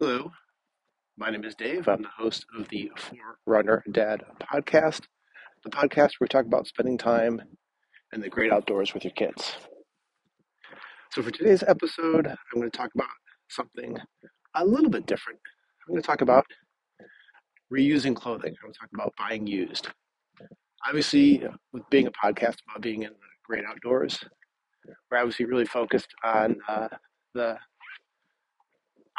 Hello, my name is Dave. I'm the host of the Forerunner Dad podcast, the podcast where we talk about spending time in the great outdoors with your kids. So, for today's episode, I'm going to talk about something a little bit different. I'm going to talk about reusing clothing. I'm going to talk about buying used. Obviously, with being a podcast about being in the great outdoors, we're obviously really focused on uh, the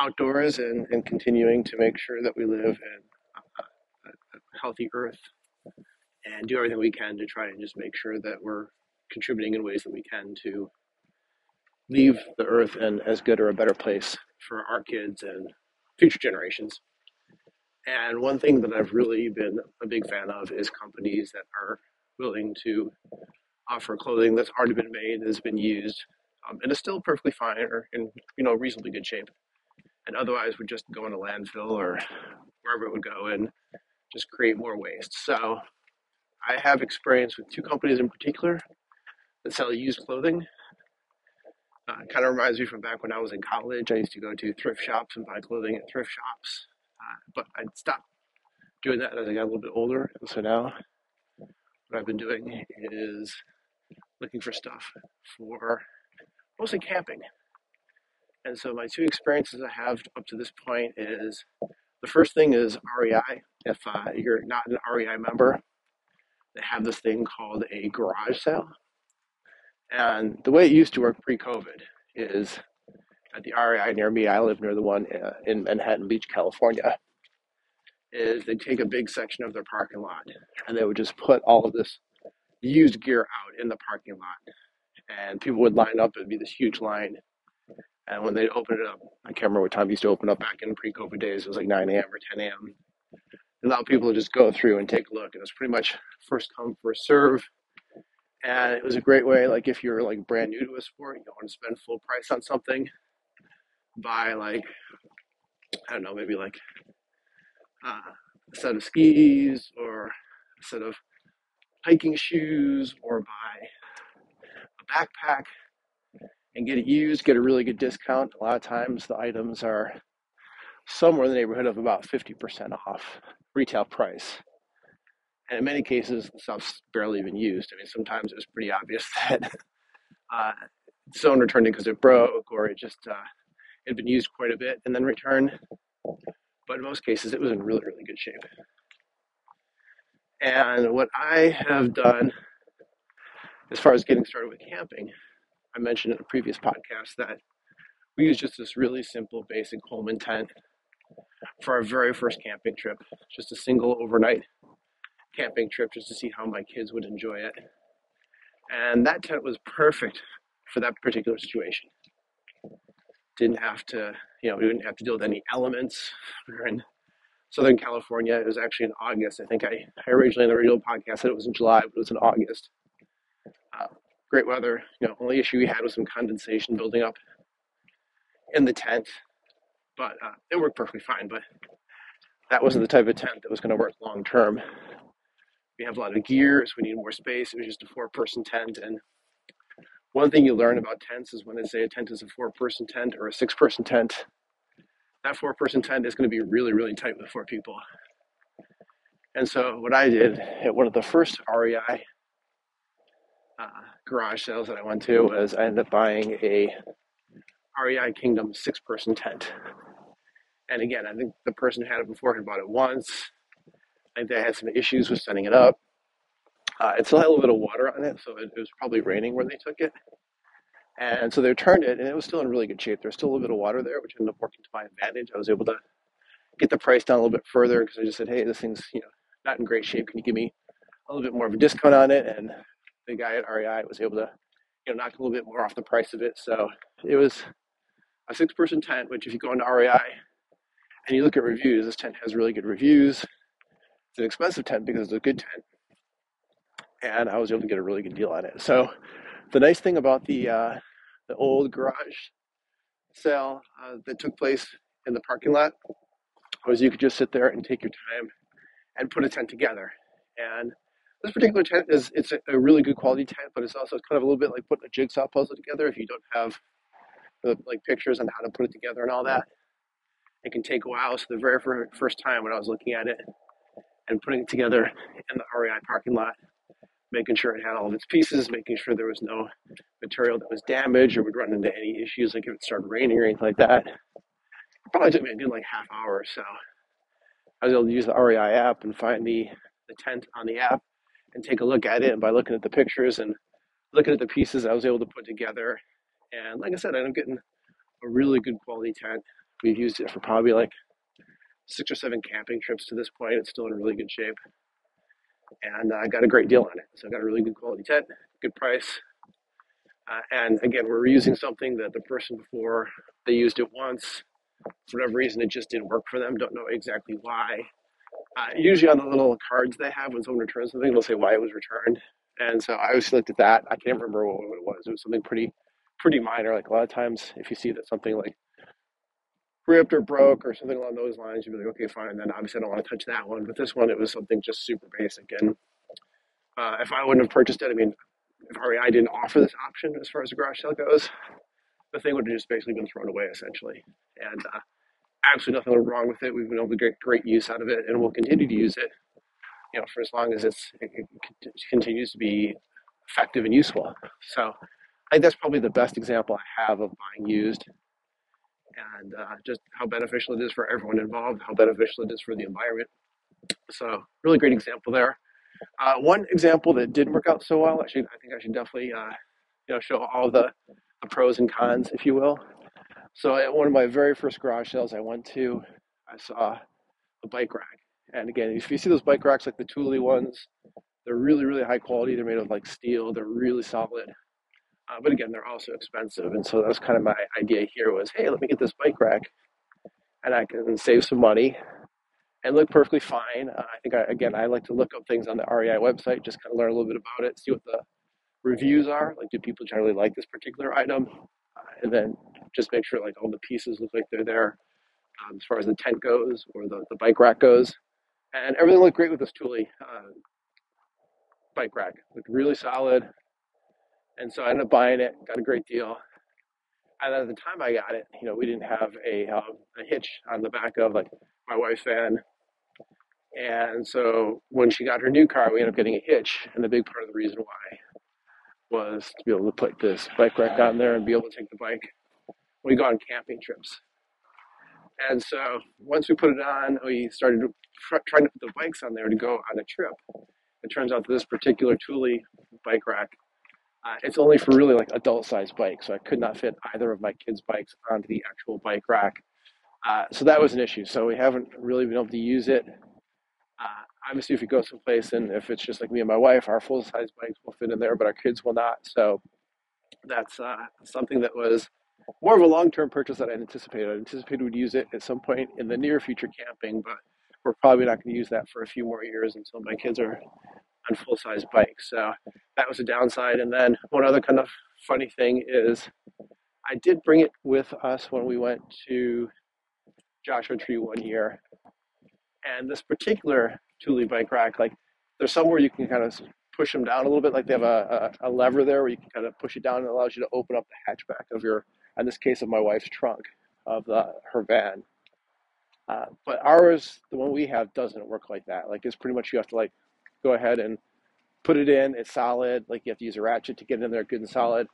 outdoors and, and continuing to make sure that we live in a, healthy earth and do everything we can to try and just make sure that we're contributing in ways that we can to leave the earth in as good or a better place for our kids and future generations. And one thing that I've really been a big fan of is companies that are willing to offer clothing that's already been made, has been used, um, and is still perfectly fine or in you know reasonably good shape and otherwise would just go in a landfill or wherever it would go and just create more waste. So I have experience with two companies in particular that sell used clothing. Uh, kind of reminds me from back when I was in college. I used to go to thrift shops and buy clothing at thrift shops, uh, but I stopped doing that as I got a little bit older. And so now, what I've been doing is looking for stuff for mostly camping. And so my two experiences I have up to this point is the first thing is REI. If uh, you're not an REI member, they have this thing called a garage sale. And the way it used to work pre-COVID is at the REI near me. I live near the one uh, in Manhattan Beach, California. Is they'd take a big section of their parking lot and they would just put all of this used gear out in the parking lot, and people would line up. It'd be this huge line and when they open it up, I can't remember what time it used to open up back in pre-COVID days. It was like 9 a.m. or 10 a.m. And allow people to just go through and take a look. And it was pretty much first come, first serve. And it was a great way, like if you're like brand new to a sport, you don't want to spend full price on something, buy like, I don't know, maybe like uh, a set of skis or a set of hiking shoes or buy a backpack and get it used, get a really good discount. A lot of times the items are somewhere in the neighborhood of about 50% off retail price. And in many cases, the stuff's barely even used. I mean, sometimes it's pretty obvious that uh, someone returned it because it broke or it just uh, had been used quite a bit and then returned. But in most cases, it was in really, really good shape. And what I have done as far as getting started with camping I mentioned in a previous podcast that we used just this really simple, basic Coleman tent for our very first camping trip. Just a single overnight camping trip just to see how my kids would enjoy it. And that tent was perfect for that particular situation. Didn't have to, you know, we didn't have to deal with any elements. We were in Southern California. It was actually in August. I think I, I originally in the original podcast said it was in July, but it was in August. Uh, great weather. You know, only issue we had was some condensation building up in the tent, but uh, it worked perfectly fine. But that wasn't the type of tent that was going to work long term. We have a lot of gear, so we need more space. It was just a four-person tent, and one thing you learn about tents is when they say a tent is a four-person tent or a six-person tent, that four-person tent is going to be really, really tight with four people. And so what I did at one of the first REI uh, garage sales that I went to was I ended up buying a REI Kingdom six person tent. And again, I think the person who had it before had bought it once. I think they had some issues with setting it up. Uh, it still had a little bit of water on it, so it, it was probably raining when they took it. And so they returned it, and it was still in really good shape. There's still a little bit of water there, which ended up working to my advantage. I was able to get the price down a little bit further because I just said, "Hey, this thing's you know not in great shape. Can you give me a little bit more of a discount on it?" And the guy at REI was able to, you know, knock a little bit more off the price of it. So it was a six person tent, which if you go into REI and you look at reviews, this tent has really good reviews. It's an expensive tent because it's a good tent. And I was able to get a really good deal on it. So the nice thing about the uh, the old garage sale uh, that took place in the parking lot was you could just sit there and take your time and put a tent together. And this particular tent is it's a, really good quality tent, but it's also kind of a little bit like putting a jigsaw puzzle together if you don't have the like pictures on how to put it together and all that. It can take a while. So the very first time when I was looking at it and putting it together in the REI parking lot, making sure it had all of its pieces, making sure there was no material that was damaged or would run into any issues like if it started raining or anything like that. It probably took me a good like half hour or so. I was able to use the REI app and find the, the tent on the app and take a look at it. And by looking at the pictures and looking at the pieces I was able to put together, and like I said, I'm getting a really good quality tent. We've used it for probably like six or seven camping trips to this point. It's still in really good shape. And I got a great deal on it. So I got a really good quality tent, good price. Uh, and again, we're using something that the person before they used it once. For whatever reason, it just didn't work for them. Don't know exactly why. Uh, usually on the little cards they have when someone returns something, they'll say why it was returned. And so I always looked at that. I can't remember what it was. It was something pretty, pretty minor. Like a lot of times, if you see that something like ripped or broke or something along those lines, you'd be like, okay, fine. And then obviously I don't want to touch that one. But this one, it was something just super basic. And uh, if I wouldn't have purchased it, I mean, if REI didn't offer this option as far as the garage sale goes, the thing would have just basically been thrown away essentially. And uh, absolutely nothing wrong with it. We've been able to get great use out of it, and we'll continue to use it. You know, for as long as it's it, it continues to be effective and useful. So, I think that's probably the best example I have of buying used, and uh, just how beneficial it is for everyone involved, how beneficial it is for the environment. So, really great example there. Uh, one example that didn't work out so well, actually, I think I should definitely, uh, you know, show all the, the pros and cons, if you will. So at one of my very first garage sales I went to, I saw a bike rack. And again, if you see those bike racks like the Thule ones, they're really, really high quality. They're made of like steel. They're really solid. Uh, but again, they're also expensive. And so that was kind of my idea here was, hey, let me get this bike rack and I can save some money and look perfectly fine. Uh, I think, I, again, I like to look up things on the REI website, just kind of learn a little bit about it, see what the reviews are. Like, do people generally like this particular item? Uh, and then just make sure like all the pieces look like they're there um, as far as the tent goes or the, the bike rack goes. And everything looked great with this Thule uh, bike rack. Looked really solid. And so I ended up buying it, got a great deal. And at the time I got it, you know, we didn't have a, um, a hitch on the back of like my wife's van. And so when she got her new car, we ended up getting a hitch. And the big part of the reason why was to be able to put this bike rack on there and be able to take the bike we go on camping trips. And so once we put it on, we started trying to put the bikes on there to go on a trip. It turns out that this particular Thule bike rack, uh, it's only for really like adult sized bikes. So I could not fit either of my kids' bikes onto the actual bike rack. Uh, so that was an issue. So we haven't really been able to use it. Uh, obviously, if we go someplace and if it's just like me and my wife, our full size bikes will fit in there, but our kids will not. So that's uh, something that was more of a long-term purchase that I anticipated. I anticipated we'd use it at some point in the near future camping, but we're probably not going to use that for a few more years until my kids are on full-size bikes. So that was a downside. And then one other kind of funny thing is I did bring it with us when we went to Joshua Tree one year. And this particular Thule bike rack, like there's somewhere you can kind of push them down a little bit. Like they have a, a, a lever there where you can kind of push it down and it allows you to open up the hatchback of your in this case of my wife's trunk of the her van. Uh, but ours, the one we have, doesn't work like that. Like it's pretty much you have to like go ahead and put it in. It's solid. Like you have to use a ratchet to get it in there good and solid,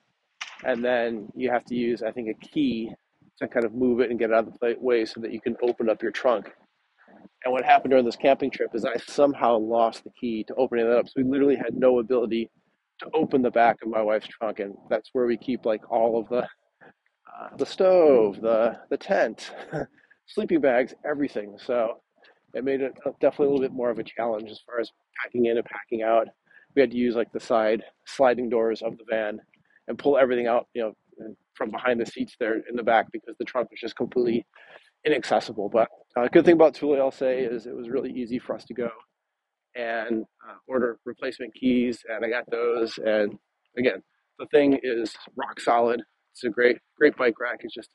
and then you have to use I think a key to kind of move it and get it out of the way so that you can open up your trunk. And what happened during this camping trip is I somehow lost the key to opening that up. So we literally had no ability to open the back of my wife's trunk, and that's where we keep like all of the the stove, the the tent, sleeping bags, everything. So it made it definitely a little bit more of a challenge as far as packing in and packing out. We had to use like the side sliding doors of the van and pull everything out, you know, from behind the seats there in the back because the trunk was just completely inaccessible. But a uh, good thing about Thule, I'll say, is it was really easy for us to go and uh, order replacement keys, and I got those. And again, the thing is rock solid. It's a great, great bike rack. It's just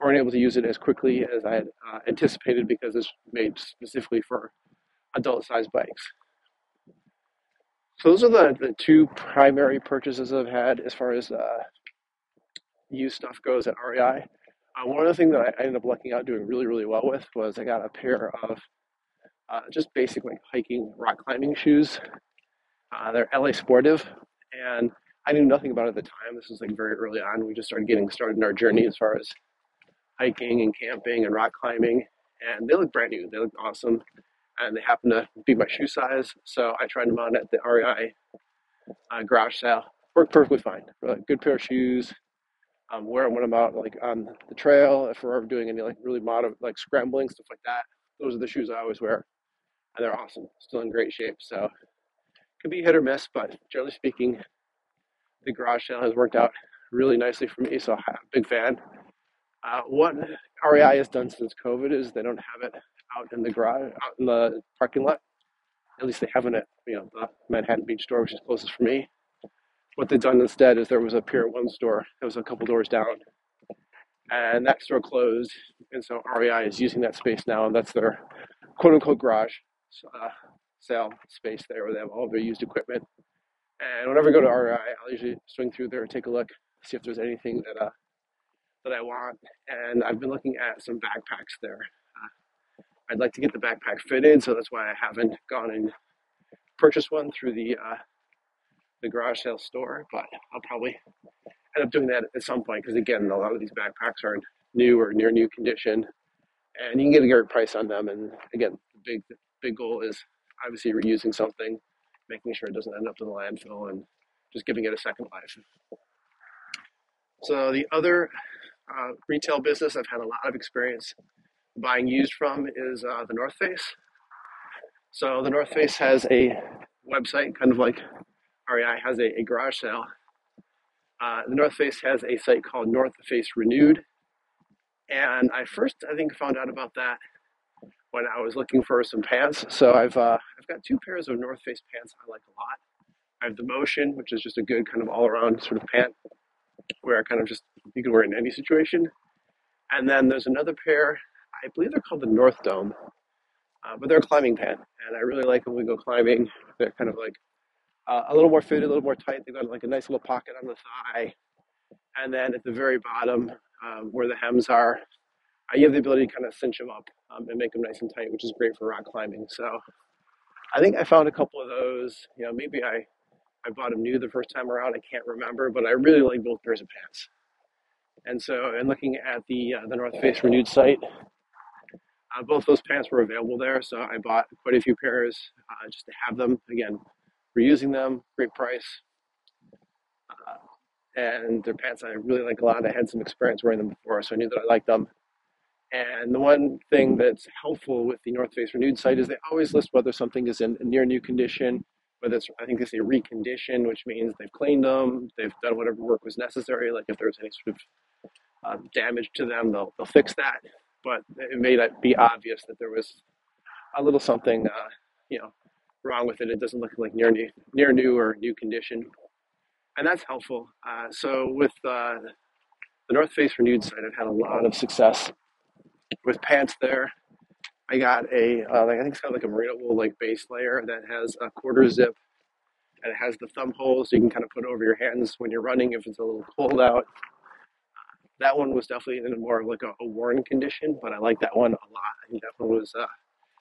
weren't able to use it as quickly as I had uh, anticipated because it's made specifically for adult-sized bikes. So those are the, the two primary purchases I've had as far as uh, used stuff goes at REI. Uh, one of the things that I ended up lucking out doing really, really well with was I got a pair of uh, just basic like hiking rock climbing shoes. Uh, they're La Sportiva, and I knew nothing about it at the time. This was like very early on. We just started getting started in our journey as far as hiking and camping and rock climbing, and they look brand new. They look awesome, and they happen to be my shoe size. So I tried them on at the REI uh, garage sale. Worked perfectly fine. Really good pair of shoes. Um, wear them out like on the trail. If we're ever doing any like really modern like scrambling stuff like that, those are the shoes I always wear, and they're awesome. Still in great shape. So could be hit or miss, but generally speaking, the garage sale has worked out really nicely for me. So I'm a big fan. Uh, what REI has done since COVID is they don't have it out in the garage, out in the parking lot. At least they haven't at you know the Manhattan Beach store, which is closest for me. What they've done instead is there was a Pier One store that was a couple doors down, and that store closed, and so REI is using that space now, and that's their quote unquote garage uh, sale space there, where they have all their used equipment. And whenever I go to REI, I'll usually swing through there, take a look, see if there's anything that uh, that I want. And I've been looking at some backpacks there. Uh, I'd like to get the backpack fitted, so that's why I haven't gone and purchased one through the uh, the garage sale store. But I'll probably end up doing that at some point because again, a lot of these backpacks are in new or near new condition, and you can get a great price on them. And again, the big big goal is obviously reusing something, making sure it doesn't end up in the landfill, and just giving it a second life. So the other uh, retail business I've had a lot of experience buying used from is uh, the North Face. So the North Face has a website, kind of like REI has a, a garage sale. Uh, the North Face has a site called North Face Renewed, and I first I think found out about that when I was looking for some pants. So I've uh, I've got two pairs of North Face pants I like a lot. I have the Motion, which is just a good kind of all around sort of pant, where I kind of just you can wear it in any situation. And then there's another pair, I believe they're called the North Dome, uh, but they're a climbing pant, and I really like them when we go climbing. They're kind of like uh, a little more fitted, a little more tight. They've got like a nice little pocket on the thigh, and then at the very bottom, um, where the hems are, uh, you have the ability to kind of cinch them up um, and make them nice and tight, which is great for rock climbing. So I think I found a couple of those. You know, maybe I I bought them new the first time around. I can't remember, but I really like both pairs of pants. And so, in looking at the uh, the North Face Renewed site, uh, both those pants were available there. So I bought quite a few pairs uh, just to have them. Again, reusing them, great price. Uh, and they're pants I really like a lot. I had some experience wearing them before, so I knew that I liked them. And the one thing that's helpful with the North Face Renewed site is they always list whether something is in near new condition, whether it's, I think they say reconditioned, which means they've cleaned them, they've done whatever work was necessary. Like if there's any sort of uh, damage to them, they'll, they'll fix that. But it may not be obvious that there was a little something, uh, you know, wrong with it. It doesn't look like near new, near new or new condition, and that's helpful. Uh, so with uh, the North Face Renewed site, I've had a lot of success with pants there. I got a, uh, like, I think it's got like a merino wool like base layer that has a quarter zip and it has the thumb hole so you can kind of put over your hands when you're running if it's a little cold out. That one was definitely in more of like a, a worn condition, but I like that one a lot. I think that one was, uh,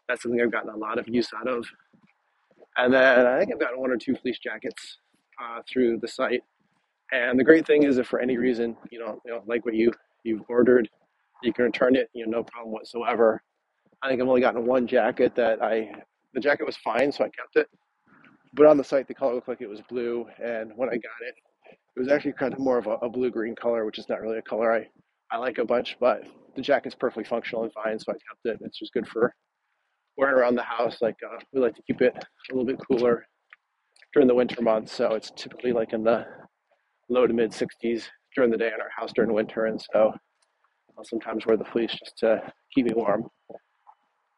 that's something I've gotten a lot of use out of. And then I think I've gotten one or two fleece jackets uh, through the site. And the great thing is, if for any reason you know, you know, like what you you've ordered, you can return it, you know, no problem whatsoever. I think I've only gotten one jacket that I, the jacket was fine, so I kept it. But on the site, the color looked like it was blue, and when I got it, it was actually kind of more of a, a blue green color, which is not really a color I, I like a bunch, but the jacket's perfectly functional and fine, so I kept it. It's just good for wearing around the house. Like uh, we like to keep it a little bit cooler during the winter months, so it's typically like in the low to mid 60s during the day in our house during winter, and so I'll sometimes wear the fleece just to keep me warm.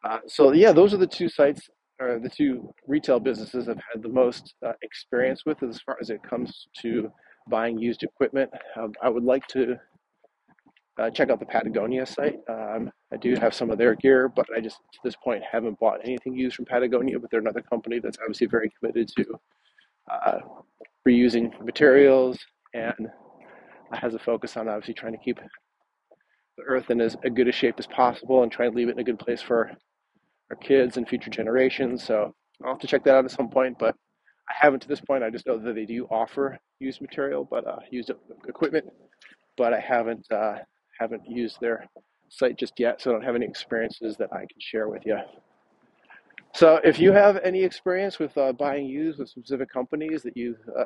Uh, so yeah, those are the two sites or the two retail businesses I've had the most uh, experience with as far as it comes to buying used equipment. Um, I would like to uh, check out the Patagonia site. Um, I do have some of their gear, but I just to this point haven't bought anything used from Patagonia. But they're another company that's obviously very committed to uh, reusing materials and has a focus on obviously trying to keep the earth in as good a shape as possible and try and leave it in a good place for our kids and future generations. So I'll have to check that out at some point, but I haven't to this point. I just know that they do offer used material, but uh, used equipment, but I haven't uh, haven't used their site just yet, so I don't have any experiences that I can share with you. So if you have any experience with uh, buying used with specific companies that you uh,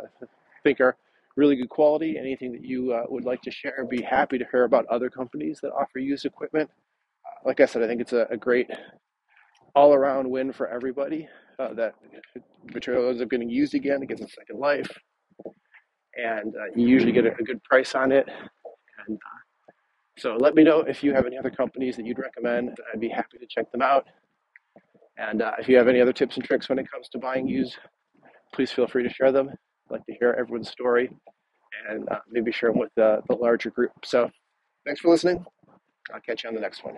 think are really good quality, anything that you uh, would like to share, be happy to hear about other companies that offer used equipment. Uh, like I said, I think it's a, a great all-around win for everybody. Uh, that material ends up getting used again, it gets a second life, and uh, you usually get a, a, good price on it. And so let me know if you have any other companies that you'd recommend. I'd be happy to check them out. And uh, if you have any other tips and tricks when it comes to buying used, please feel free to share them. I'd like to hear everyone's story and uh, maybe share them with the, the larger group. So thanks for listening. I'll catch you on the next one.